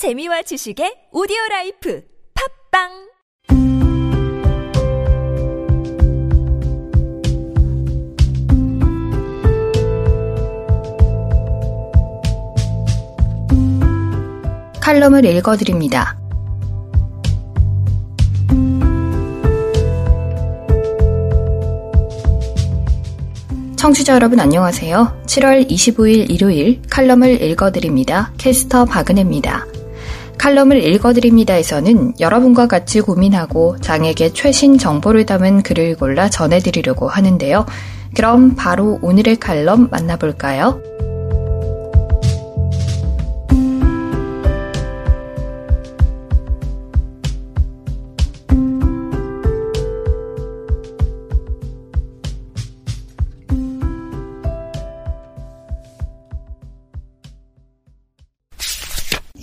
재미와 지식의 오디오 라이프 팟빵 칼럼을 읽어드립니다. 청취자 여러분 안녕하세요. 7월 25일 일요일 칼럼을 읽어드립니다. 캐스터 박은혜입니다. 칼럼을 읽어드립니다에서는 여러분과 같이 고민하고 장에게 최신 정보를 담은 글을 골라 전해드리려고 하는데요. 그럼 바로 오늘의 칼럼 만나볼까요?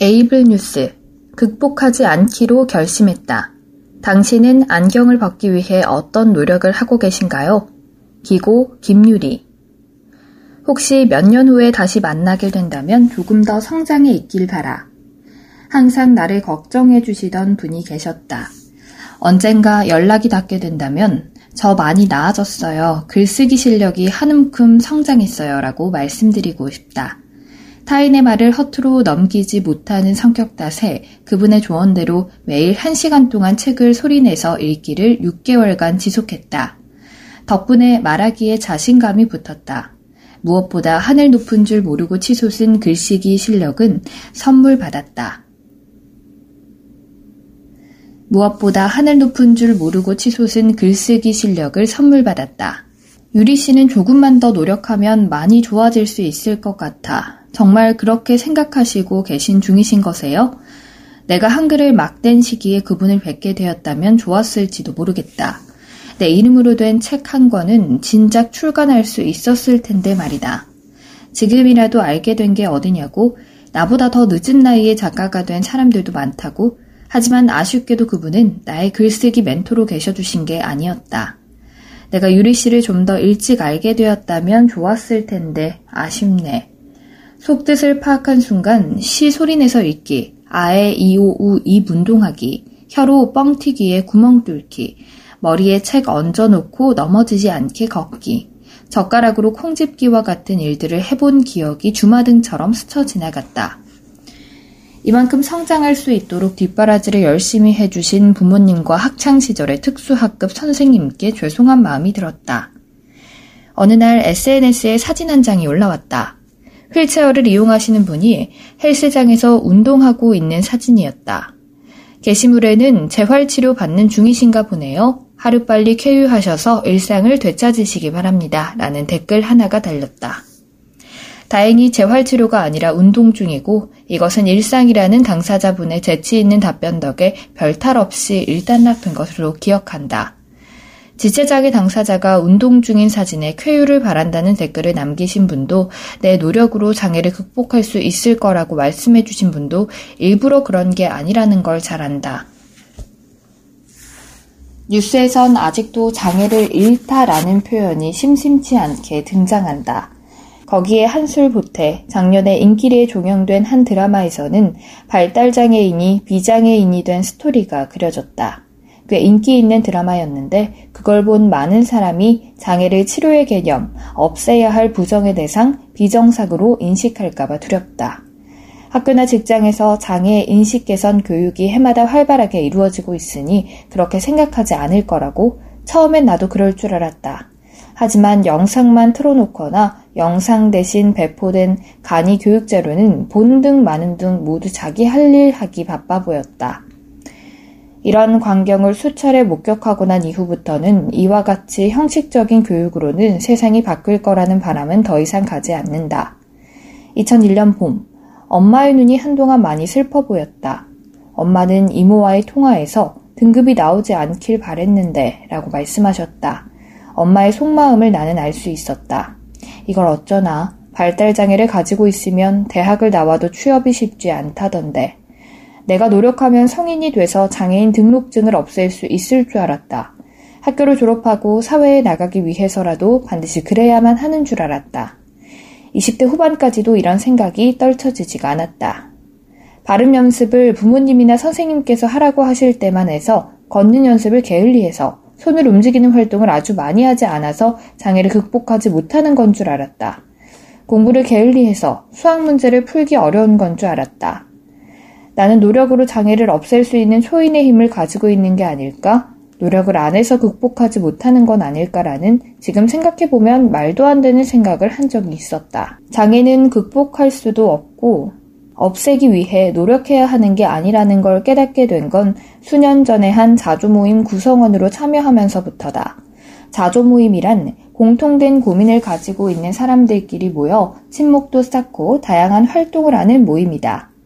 에이블 뉴스. 극복하지 않기로 결심했다. 당신은 안경을 벗기 위해 어떤 노력을 하고 계신가요? 기고 김유리. 혹시 몇 년 후에 다시 만나게 된다면 조금 더 성장해 있길 바라. 항상 나를 걱정해 주시던 분이 계셨다. 언젠가 연락이 닿게 된다면 저 많이 나아졌어요. 글쓰기 실력이 한 움큼 성장했어요. 라고 말씀드리고 싶다. 타인의 말을 허투루 넘기지 못하는 성격 탓에 그분의 조언대로 매일 1시간 동안 책을 소리내서 읽기를 6개월간 지속했다. 덕분에 말하기에 자신감이 붙었다. 무엇보다 하늘 높은 줄 모르고 치솟은 글쓰기 실력은 선물 받았다. 무엇보다 하늘 높은 줄 모르고 치솟은 글쓰기 실력을 선물 받았다. 유리 씨는 조금만 더 노력하면 많이 좋아질 수 있을 것 같아. 정말 그렇게 생각하시고 계신 중이신 거세요? 내가 한글을 막 된 시기에 그분을 뵙게 되었다면 좋았을지도 모르겠다. 내 이름으로 된 책 한 권은 진작 출간할 수 있었을 텐데 말이다. 지금이라도 알게 된 게 어디냐고 나보다 더 늦은 나이에 작가가 된 사람들도 많다고 하지만 아쉽게도 그분은 나의 글쓰기 멘토로 계셔주신 게 아니었다. 내가 유리 씨를 좀 더 일찍 알게 되었다면 좋았을 텐데 아쉽네. 속뜻을 파악한 순간 시 소리내서 읽기, 아에 이오우 이 문동하기, 혀로 뻥튀기에 구멍 뚫기, 머리에 책 얹어놓고 넘어지지 않게 걷기, 젓가락으로 콩집기와 같은 일들을 해본 기억이 주마등처럼 스쳐 지나갔다. 이만큼 성장할 수 있도록 뒷바라지를 열심히 해주신 부모님과 학창시절의 특수학급 선생님께 죄송한 마음이 들었다. 어느 날 SNS에 사진 한 장이 올라왔다. 휠체어를 이용하시는 분이 헬스장에서 운동하고 있는 사진이었다. 게시물에는 재활치료 받는 중이신가 보네요. 하루빨리 쾌유하셔서 일상을 되찾으시기 바랍니다. 라는 댓글 하나가 달렸다. 다행히 재활치료가 아니라 운동 중이고 이것은 일상이라는 당사자분의 재치 있는 답변 덕에 별탈 없이 일단락된 것으로 기억한다. 지체장애 당사자가 운동 중인 사진에 쾌유를 바란다는 댓글을 남기신 분도 내 노력으로 장애를 극복할 수 있을 거라고 말씀해 주신 분도 일부러 그런 게 아니라는 걸 잘 안다. 뉴스에선 아직도 장애를 잃다라는 표현이 심심치 않게 등장한다. 거기에 한술 보태 작년에 인기리에 종영된 한 드라마에서는 발달장애인이 비장애인이 된 스토리가 그려졌다. 꽤 인기 있는 드라마였는데 그걸 본 많은 사람이 장애를 치료의 개념, 없애야 할 부정의 대상, 비정상으로 인식할까봐 두렵다. 학교나 직장에서 장애 인식 개선 교육이 해마다 활발하게 이루어지고 있으니 그렇게 생각하지 않을 거라고 처음엔 나도 그럴 줄 알았다. 하지만 영상만 틀어놓거나 영상 대신 배포된 간이 교육 자료는 본등 많은 등 모두 자기 할 일 하기 바빠 보였다. 이런 광경을 수차례 목격하고 난 이후부터는 이와 같이 형식적인 교육으로는 세상이 바뀔 거라는 바람은 더 이상 가지 않는다. 2001년 봄, 엄마의 눈이 한동안 많이 슬퍼 보였다. 엄마는 이모와의 통화에서 등급이 나오지 않길 바랬는데 라고 말씀하셨다. 엄마의 속마음을 나는 알 수 있었다. 이걸 어쩌나 발달장애를 가지고 있으면 대학을 나와도 취업이 쉽지 않다던데. 내가 노력하면 성인이 돼서 장애인 등록증을 없앨 수 있을 줄 알았다. 학교를 졸업하고 사회에 나가기 위해서라도 반드시 그래야만 하는 줄 알았다. 20대 후반까지도 이런 생각이 떨쳐지지가 않았다. 발음 연습을 부모님이나 선생님께서 하라고 하실 때만 해서 걷는 연습을 게을리해서 손을 움직이는 활동을 아주 많이 하지 않아서 장애를 극복하지 못하는 건 줄 알았다. 공부를 게을리해서 수학 문제를 풀기 어려운 건 줄 알았다. 나는 노력으로 장애를 없앨 수 있는 초인의 힘을 가지고 있는 게 아닐까? 노력을 안 해서 극복하지 못하는 건 아닐까라는 지금 생각해보면 말도 안 되는 생각을 한 적이 있었다. 장애는 극복할 수도 없고 없애기 위해 노력해야 하는 게 아니라는 걸 깨닫게 된 건 수년 전에 한 자조 모임 구성원으로 참여하면서부터다. 자조 모임이란 공통된 고민을 가지고 있는 사람들끼리 모여 친목도 쌓고 다양한 활동을 하는 모임이다.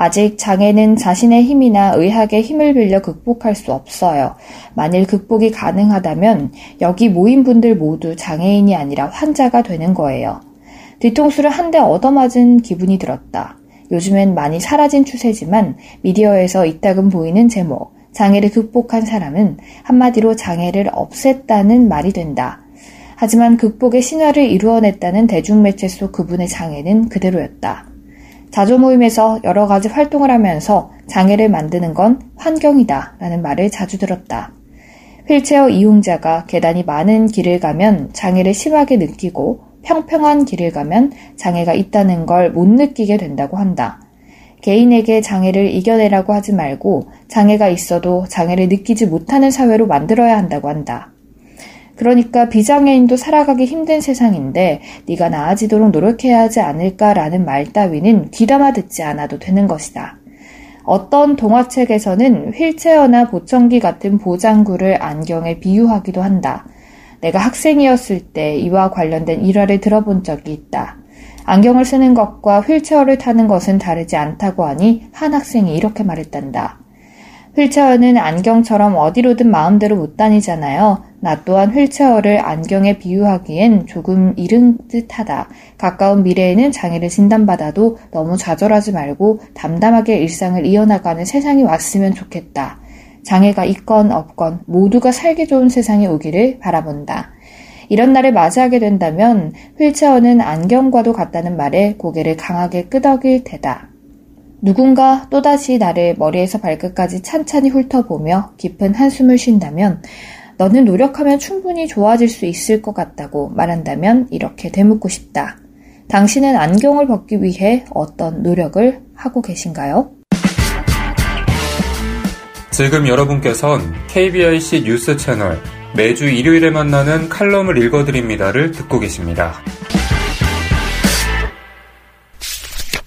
아직 장애는 자신의 힘이나 의학의 힘을 빌려 극복할 수 없어요. 만일 극복이 가능하다면 여기 모인 분들 모두 장애인이 아니라 환자가 되는 거예요. 뒤통수를 한 대 얻어맞은 기분이 들었다. 요즘엔 많이 사라진 추세지만 미디어에서 이따금 보이는 제목, 장애를 극복한 사람은 한마디로 장애를 없앴다는 말이 된다. 하지만 극복의 신화를 이루어냈다는 대중매체 속 그분의 장애는 그대로였다. 자조 모임에서 여러 가지 활동을 하면서 장애를 만드는 건 환경이다 라는 말을 자주 들었다. 휠체어 이용자가 계단이 많은 길을 가면 장애를 심하게 느끼고 평평한 길을 가면 장애가 있다는 걸 못 느끼게 된다고 한다. 개인에게 장애를 이겨내라고 하지 말고 장애가 있어도 장애를 느끼지 못하는 사회로 만들어야 한다고 한다. 그러니까 비장애인도 살아가기 힘든 세상인데 네가 나아지도록 노력해야 하지 않을까라는 말 따위는 귀담아 듣지 않아도 되는 것이다. 어떤 동화책에서는 휠체어나 보청기 같은 보장구를 안경에 비유하기도 한다. 내가 학생이었을 때 이와 관련된 일화를 들어본 적이 있다. 안경을 쓰는 것과 휠체어를 타는 것은 다르지 않다고 하니 한 학생이 이렇게 말했단다. 휠체어는 안경처럼 어디로든 마음대로 못 다니잖아요. 나 또한 휠체어를 안경에 비유하기엔 조금 이른 듯하다. 가까운 미래에는 장애를 진단받아도 너무 좌절하지 말고 담담하게 일상을 이어나가는 세상이 왔으면 좋겠다. 장애가 있건 없건 모두가 살기 좋은 세상이 오기를 바라본다. 이런 날을 맞이하게 된다면 휠체어는 안경과도 같다는 말에 고개를 강하게 끄덕일 테다. 누군가 또다시 나를 머리에서 발끝까지 찬찬히 훑어보며 깊은 한숨을 쉰다면 너는 노력하면 충분히 좋아질 수 있을 것 같다고 말한다면 이렇게 되묻고 싶다. 당신은 안경을 벗기 위해 어떤 노력을 하고 계신가요? 지금 여러분께선 KBIC 뉴스 채널 매주 일요일에 만나는 칼럼을 읽어드립니다를 듣고 계십니다.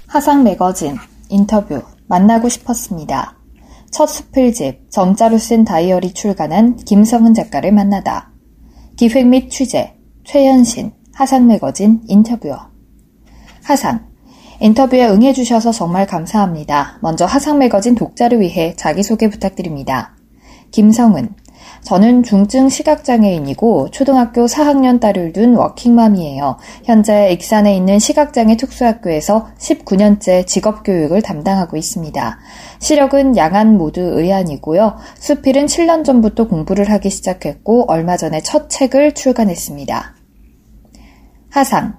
하상 매거진 인터뷰 만나고 싶었습니다. 첫 수필집 정자로 쓴 다이어리 출간한 김성은 작가를 만나다. 기획 및 취재 최현신 하상 매거진 인터뷰어 하상 인터뷰에 응해주셔서 정말 감사합니다. 먼저 하상 매거진 독자를 위해 자기소개 부탁드립니다. 김성은 저는 중증 시각장애인이고 초등학교 4학년 딸을 둔 워킹맘이에요. 현재 익산에 있는 시각장애 특수학교에서 19년째 직업교육을 담당하고 있습니다. 시력은 양안 모두 의안이고요. 수필은 7년 전부터 공부를 하기 시작했고 얼마 전에 첫 책을 출간했습니다. 하상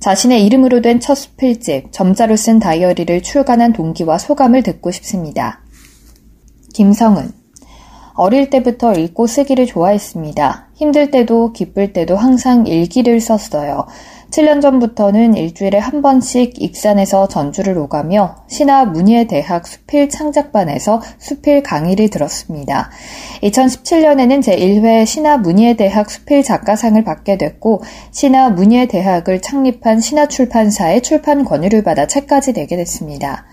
자신의 이름으로 된 첫 수필집 점자로 쓴 다이어리를 출간한 동기와 소감을 듣고 싶습니다. 김성은 어릴 때부터 읽고 쓰기를 좋아했습니다. 힘들 때도 기쁠 때도 항상 일기를 썼어요. 7년 전부터는 일주일에 한 번씩 익산에서 전주를 오가며 신화 문예대학 수필 창작반에서 수필 강의를 들었습니다. 2017년에는 제1회 신화 문예대학 수필 작가상을 받게 됐고 신화 문예대학을 창립한 신화출판사의 출판 권유를 받아 책까지 내게 됐습니다.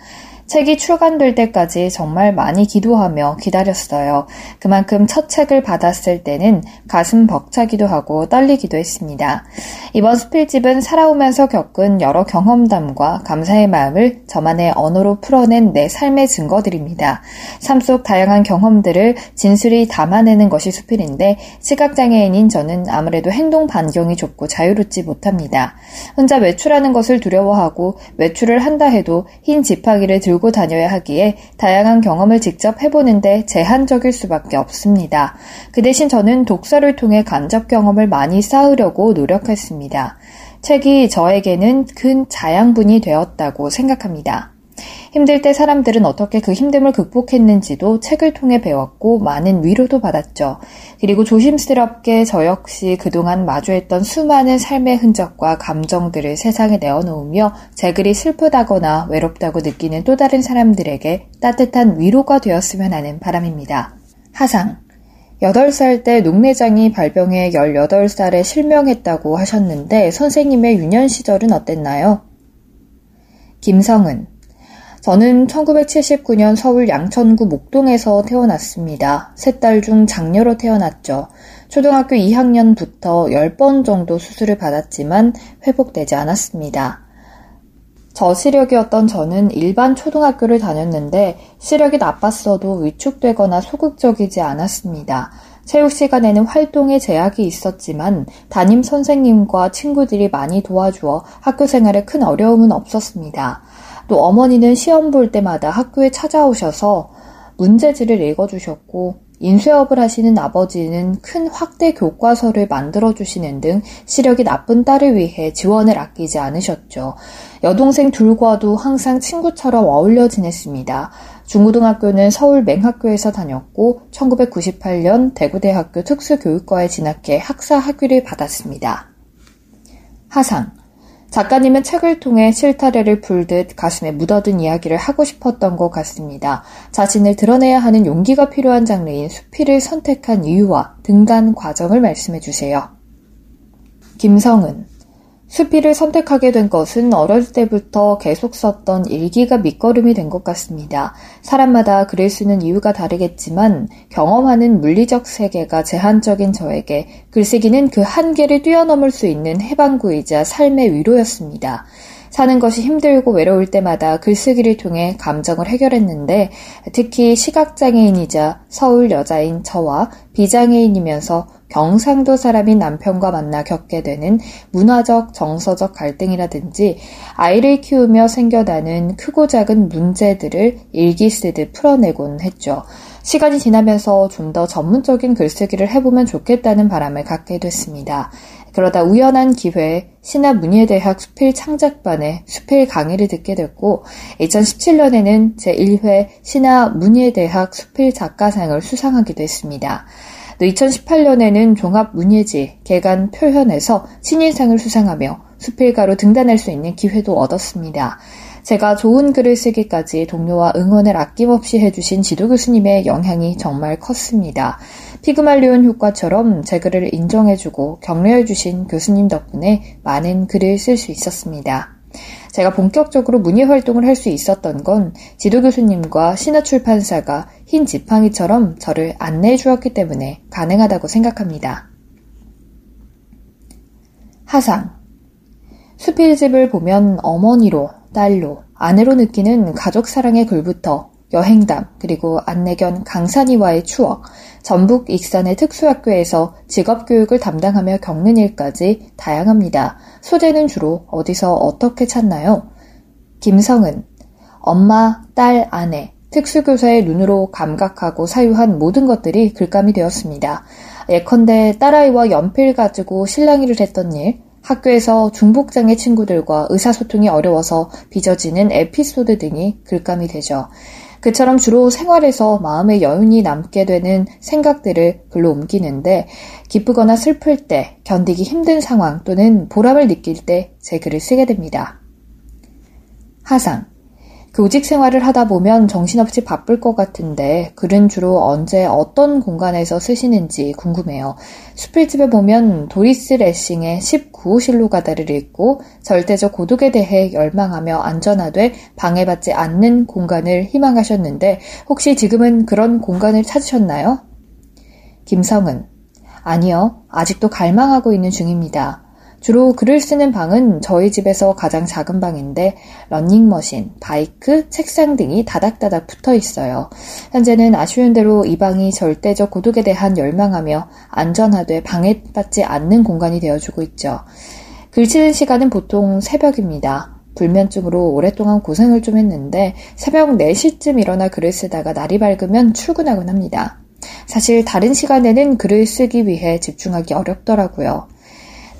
책이 출간될 때까지 정말 많이 기도하며 기다렸어요. 그만큼 첫 책을 받았을 때는 가슴 벅차기도 하고 떨리기도 했습니다. 이번 수필집은 살아오면서 겪은 여러 경험담과 감사의 마음을 저만의 언어로 풀어낸 내 삶의 증거들입니다. 삶 속 다양한 경험들을 진술이 담아내는 것이 수필인데 시각장애인인 저는 아무래도 행동 반경이 좁고 자유롭지 못합니다. 혼자 외출하는 것을 두려워하고 외출을 한다 해도 흰 지팡이를 들고 들고 다녀야 하기에 다양한 경험을 직접 해보는데 제한적일 수밖에 없습니다. 그 대신 저는 독서를 통해 간접 경험을 많이 쌓으려고 노력했습니다. 책이 저에게는 큰 자양분이 되었다고 생각합니다. 힘들 때 사람들은 어떻게 그 힘듦을 극복했는지도 책을 통해 배웠고 많은 위로도 받았죠. 그리고 조심스럽게 저 역시 그동안 마주했던 수많은 삶의 흔적과 감정들을 세상에 내어놓으며 제 글이 슬프다거나 외롭다고 느끼는 또 다른 사람들에게 따뜻한 위로가 되었으면 하는 바람입니다. 하상. 8살 때 녹내장이 발병해 18살에 실명했다고 하셨는데 선생님의 유년 시절은 어땠나요? 김성은 저는 1979년 서울 양천구 목동에서 태어났습니다. 세딸중 장녀로 태어났죠. 초등학교 2학년부터 10번 정도 수술을 받았지만 회복되지 않았습니다. 저시력이었던 저는 일반 초등학교를 다녔는데 시력이 나빴어도 위축되거나 소극적이지 않았습니다. 체육 시간에는 활동에 제약이 있었지만 담임 선생님과 친구들이 많이 도와주어 학교 생활에 큰 어려움은 없었습니다. 또 어머니는 시험 볼 때마다 학교에 찾아오셔서 문제지를 읽어주셨고 인쇄업을 하시는 아버지는 큰 확대 교과서를 만들어 주시는 등 시력이 나쁜 딸을 위해 지원을 아끼지 않으셨죠. 여동생 둘과도 항상 친구처럼 어울려 지냈습니다. 중고등학교는 서울 맹학교에서 다녔고 1998년 대구대학교 특수교육과에 진학해 학사 학위를 받았습니다. 하상 작가님은 책을 통해 실타래를 풀듯 가슴에 묻어둔 이야기를 하고 싶었던 것 같습니다. 자신을 드러내야 하는 용기가 필요한 장르인 수필을 선택한 이유와 등단 과정을 말씀해 주세요. 김성은 수필을 선택하게 된 것은 어렸을 때부터 계속 썼던 일기가 밑거름이 된 것 같습니다. 사람마다 글을 쓰는 이유가 다르겠지만 경험하는 물리적 세계가 제한적인 저에게 글쓰기는 그 한계를 뛰어넘을 수 있는 해방구이자 삶의 위로였습니다. 사는 것이 힘들고 외로울 때마다 글쓰기를 통해 감정을 해결했는데 특히 시각장애인이자 서울 여자인 저와 비장애인이면서 경상도 사람인 남편과 만나 겪게 되는 문화적, 정서적 갈등이라든지 아이를 키우며 생겨나는 크고 작은 문제들을 일기 쓰듯 풀어내곤 했죠. 시간이 지나면서 좀 더 전문적인 글쓰기를 해보면 좋겠다는 바람을 갖게 됐습니다. 그러다 우연한 기회에 신화문예대학 수필 창작반에 수필 강의를 듣게 됐고 2017년에는 제1회 신화문예대학 수필 작가상을 수상하기도 했습니다. 또 2018년에는 종합문예지 개간 표현에서 신인상을 수상하며 수필가로 등단할 수 있는 기회도 얻었습니다. 제가 좋은 글을 쓰기까지 동료와 응원을 아낌없이 해주신 지도 교수님의 영향이 정말 컸습니다. 피그말리온 효과처럼 제 글을 인정해주고 격려해주신 교수님 덕분에 많은 글을 쓸 수 있었습니다. 제가 본격적으로 문예 활동을 할 수 있었던 건 지도 교수님과 신화 출판사가 흰 지팡이처럼 저를 안내해 주었기 때문에 가능하다고 생각합니다. 하상. 수필집을 보면 어머니로, 딸로, 아내로 느끼는 가족 사랑의 글부터 여행담, 그리고 안내견 강산이와의 추억, 전북 익산의 특수학교에서 직업교육을 담당하며 겪는 일까지 다양합니다. 소재는 주로 어디서 어떻게 찾나요? 김성은, 엄마, 딸, 아내, 특수교사의 눈으로 감각하고 사유한 모든 것들이 글감이 되었습니다. 예컨대 딸아이와 연필 가지고 실랑이를 했던 일, 학교에서 중복장애 친구들과 의사소통이 어려워서 빚어지는 에피소드 등이 글감이 되죠. 그처럼 주로 생활에서 마음의 여운이 남게 되는 생각들을 글로 옮기는데 기쁘거나 슬플 때, 견디기 힘든 상황 또는 보람을 느낄 때 제 글을 쓰게 됩니다. 하상. 교직 생활을 하다 보면 정신없이 바쁠 것 같은데 글은 주로 언제 어떤 공간에서 쓰시는지 궁금해요. 수필집에 보면 도리스 레싱의 19호실로 가다를 읽고 절대적 고독에 대해 열망하며 안전하되 방해받지 않는 공간을 희망하셨는데 혹시 지금은 그런 공간을 찾으셨나요? 김성은 아니요. 아직도 갈망하고 있는 중입니다. 주로 글을 쓰는 방은 저희 집에서 가장 작은 방인데 러닝머신, 바이크, 책상 등이 다닥다닥 붙어 있어요. 현재는 아쉬운 대로 이 방이 절대적 고독에 대한 열망하며 안전하되 방해받지 않는 공간이 되어주고 있죠. 글 치는 시간은 보통 새벽입니다. 불면증으로 오랫동안 고생을 좀 했는데 새벽 4시쯤 일어나 글을 쓰다가 날이 밝으면 출근하곤 합니다. 사실 다른 시간에는 글을 쓰기 위해 집중하기 어렵더라고요.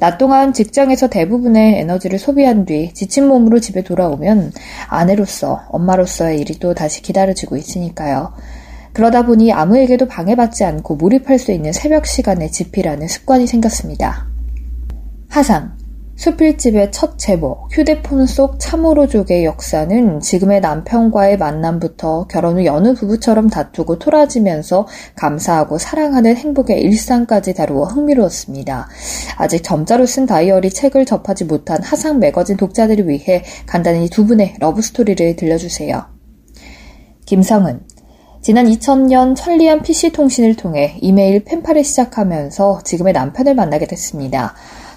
낮 동안 직장에서 대부분의 에너지를 소비한 뒤 지친 몸으로 집에 돌아오면 아내로서, 엄마로서의 일이 또 다시 기다려지고 있으니까요. 그러다 보니 아무에게도 방해받지 않고 몰입할 수 있는 새벽 시간에 집필하는 습관이 생겼습니다. 하상. 수필집의 첫 제목, 휴대폰 속 참으로족의 역사는 지금의 남편과의 만남부터 결혼 후 여느 부부처럼 다투고 토라지면서 감사하고 사랑하는 행복의 일상까지 다루어 흥미로웠습니다. 아직 점자로 쓴 다이어리 책을 접하지 못한 하상 매거진 독자들을 위해 간단히 두 분의 러브스토리를 들려주세요. 김성은 지난 2000년 천리안 PC통신을 통해 이메일 펜팔을 시작하면서 지금의 남편을 만나게 됐습니다.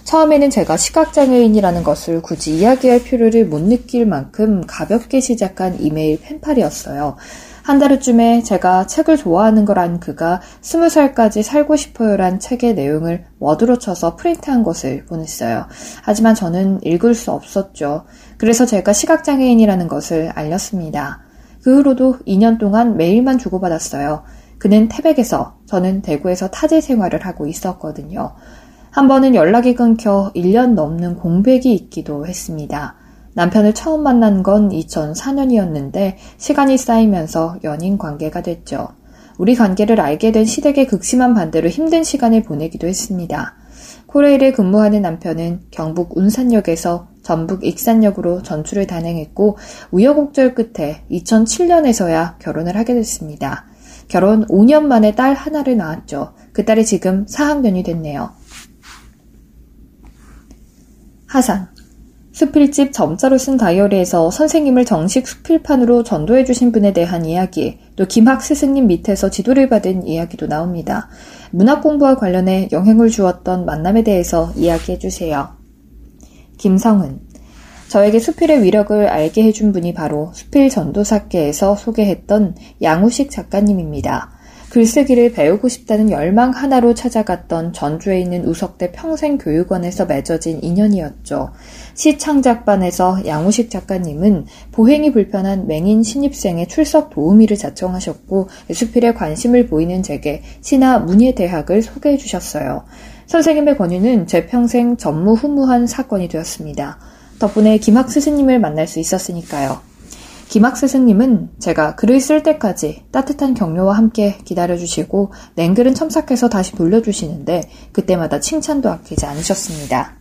처음에는 제가 시각장애인이라는 것을 굳이 이야기할 필요를 못 느낄 만큼 가볍게 시작한 이메일 펜팔이었어요. 한 달 후쯤에 제가 책을 좋아하는 걸안 그가 스무 살까지 살고 싶어요란 책의 내용을 워드로 쳐서 프린트한 것을 보냈어요. 하지만 저는 읽을 수 없었죠. 그래서 제가 시각장애인이라는 것을 알렸습니다. 그 후로도 2년 동안 메일만 주고받았어요. 그는 태백에서, 저는 대구에서 타지 생활을 하고 있었거든요. 한 번은 연락이 끊겨 1년 넘는 공백이 있기도 했습니다. 남편을 처음 만난 건 2004년이었는데 시간이 쌓이면서 연인 관계가 됐죠. 우리 관계를 알게 된 시댁의 극심한 반대로 힘든 시간을 보내기도 했습니다. 코레일에 근무하는 남편은 경북 운산역에서 전북 익산역으로 전출을 단행했고 우여곡절 끝에 2007년에서야 결혼을 하게 됐습니다. 결혼 5년 만에 딸 하나를 낳았죠. 그 딸이 지금 4학년이 됐네요. 하상 수필집 점자로 쓴 다이어리에서 선생님을 정식 수필판으로 전도해 주신 분에 대한 이야기, 또 김학 스승님 밑에서 지도를 받은 이야기도 나옵니다. 문학 공부와 관련해 영향을 주었던 만남에 대해서 이야기해 주세요. 김성은 저에게 수필의 위력을 알게 해준 분이 바로 수필 전도사께에서 소개했던 양우식 작가님입니다. 글쓰기를 배우고 싶다는 열망 하나로 찾아갔던 전주에 있는 우석대 평생교육원에서 맺어진 인연이었죠. 시창작반에서 양우식 작가님은 보행이 불편한 맹인 신입생의 출석 도우미를 자청하셨고 수필에 관심을 보이는 제게 신화 문예대학을 소개해 주셨어요. 선생님의 권유는 제 평생 전무후무한 사건이 되었습니다. 덕분에 김학 스승님을 만날 수 있었으니까요. 김학 스승님은 제가 글을 쓸 때까지 따뜻한 격려와 함께 기다려주시고 냉글은 첨삭해서 다시 돌려주시는데 그때마다 칭찬도 아끼지 않으셨습니다.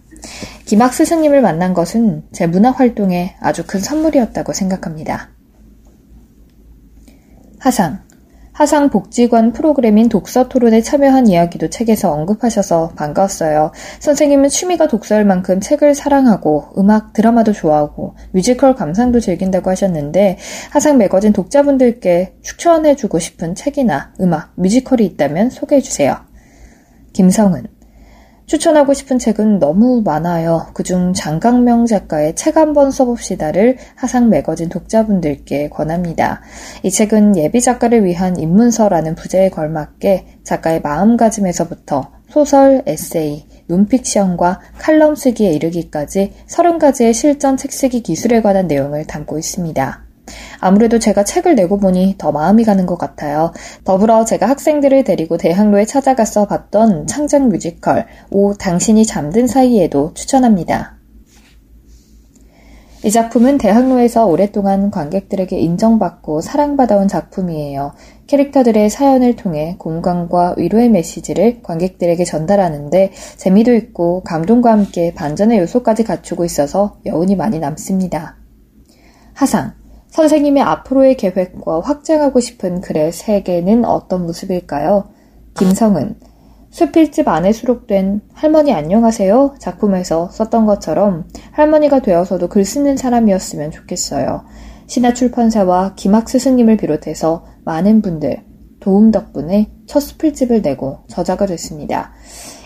김학 스승님을 만난 것은 제 문학 활동에 아주 큰 선물이었다고 생각합니다. 하상 하상복지관 프로그램인 독서 토론에 참여한 이야기도 책에서 언급하셔서 반가웠어요. 선생님은 취미가 독서일 만큼 책을 사랑하고 음악, 드라마도 좋아하고 뮤지컬 감상도 즐긴다고 하셨는데 하상 매거진 독자분들께 추천해주고 싶은 책이나 음악, 뮤지컬이 있다면 소개해주세요. 김성은 추천하고 싶은 책은 너무 많아요. 그중 장강명 작가의 책 한번 써봅시다를 하상 매거진 독자분들께 권합니다. 이 책은 예비 작가를 위한 입문서라는 부제에 걸맞게 작가의 마음가짐에서부터 소설, 에세이, 논픽션과 칼럼 쓰기에 이르기까지 30가지의 실전 책 쓰기 기술에 관한 내용을 담고 있습니다. 아무래도 제가 책을 내고 보니 더 마음이 가는 것 같아요. 더불어 제가 학생들을 데리고 대학로에 찾아가서 봤던 창작 뮤지컬 오 당신이 잠든 사이에도 추천합니다. 이 작품은 대학로에서 오랫동안 관객들에게 인정받고 사랑받아온 작품이에요. 캐릭터들의 사연을 통해 공감과 위로의 메시지를 관객들에게 전달하는데 재미도 있고 감동과 함께 반전의 요소까지 갖추고 있어서 여운이 많이 남습니다. 하상 선생님의 앞으로의 계획과 확장하고 싶은 글의 세계는 어떤 모습일까요? 김성은 수필집 안에 수록된 할머니 안녕하세요 작품에서 썼던 것처럼 할머니가 되어서도 글 쓰는 사람이었으면 좋겠어요. 신화출판사와 김학 스승님을 비롯해서 많은 분들 도움 덕분에 첫 수필집을 내고 저자가 됐습니다.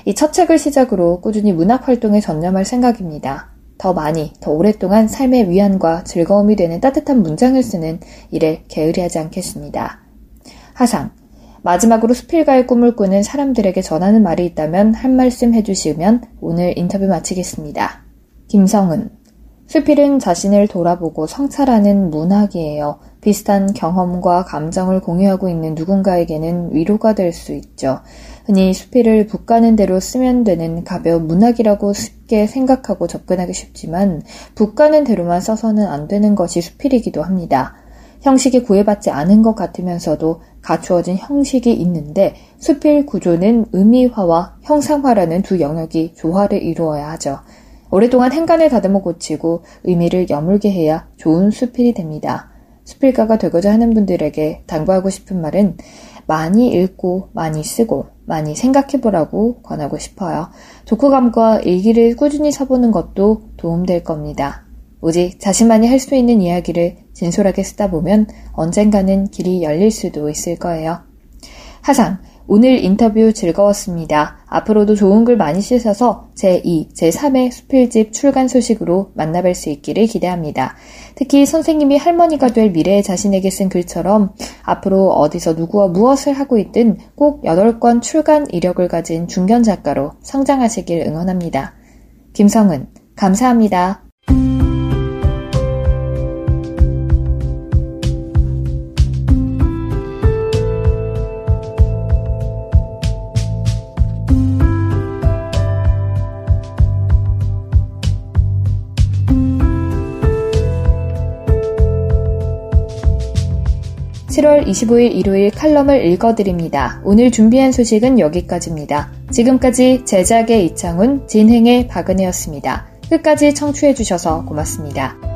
이 첫 책을 시작으로 꾸준히 문학 활동에 전념할 생각입니다. 더 많이, 더 오랫동안 삶의 위안과 즐거움이 되는 따뜻한 문장을 쓰는 일에 게으리하지 않겠습니다. 하상. 마지막으로 수필가의 꿈을 꾸는 사람들에게 전하는 말이 있다면 한 말씀 해주시면 오늘 인터뷰 마치겠습니다. 김성은. 수필은 자신을 돌아보고 성찰하는 문학이에요. 비슷한 경험과 감정을 공유하고 있는 누군가에게는 위로가 될 수 있죠. 흔히 수필을 북 가는 대로 쓰면 되는 가벼운 문학이라고 쉽게 생각하고 접근하기 쉽지만 북 가는 대로만 써서는 안 되는 것이 수필이기도 합니다. 형식이 구애받지 않은 것 같으면서도 갖추어진 형식이 있는데 수필 구조는 의미화와 형상화라는 두 영역이 조화를 이루어야 하죠. 오랫동안 행간을 다듬어 고치고 의미를 여물게 해야 좋은 수필이 됩니다. 수필가가 되고자 하는 분들에게 당부하고 싶은 말은 많이 읽고 많이 쓰고 많이 생각해보라고 권하고 싶어요. 독후감과 일기를 꾸준히 써보는 것도 도움될 겁니다. 오직 자신만이 할 수 있는 이야기를 진솔하게 쓰다 보면 언젠가는 길이 열릴 수도 있을 거예요. 하상, 오늘 인터뷰 즐거웠습니다. 앞으로도 좋은 글 많이 쓰셔서 제2, 제3의 수필집 출간 소식으로 만나뵐 수 있기를 기대합니다. 특히 선생님이 할머니가 될 미래의 자신에게 쓴 글처럼 앞으로 어디서 누구와 무엇을 하고 있든 꼭 8권 출간 이력을 가진 중견 작가로 성장하시길 응원합니다. 김성은, 감사합니다. 7월 25일 일요일 칼럼을 읽어드립니다. 오늘 준비한 소식은 여기까지입니다. 지금까지 제작의 이창훈, 진행의 박은혜였습니다. 끝까지 청취해주셔서 고맙습니다.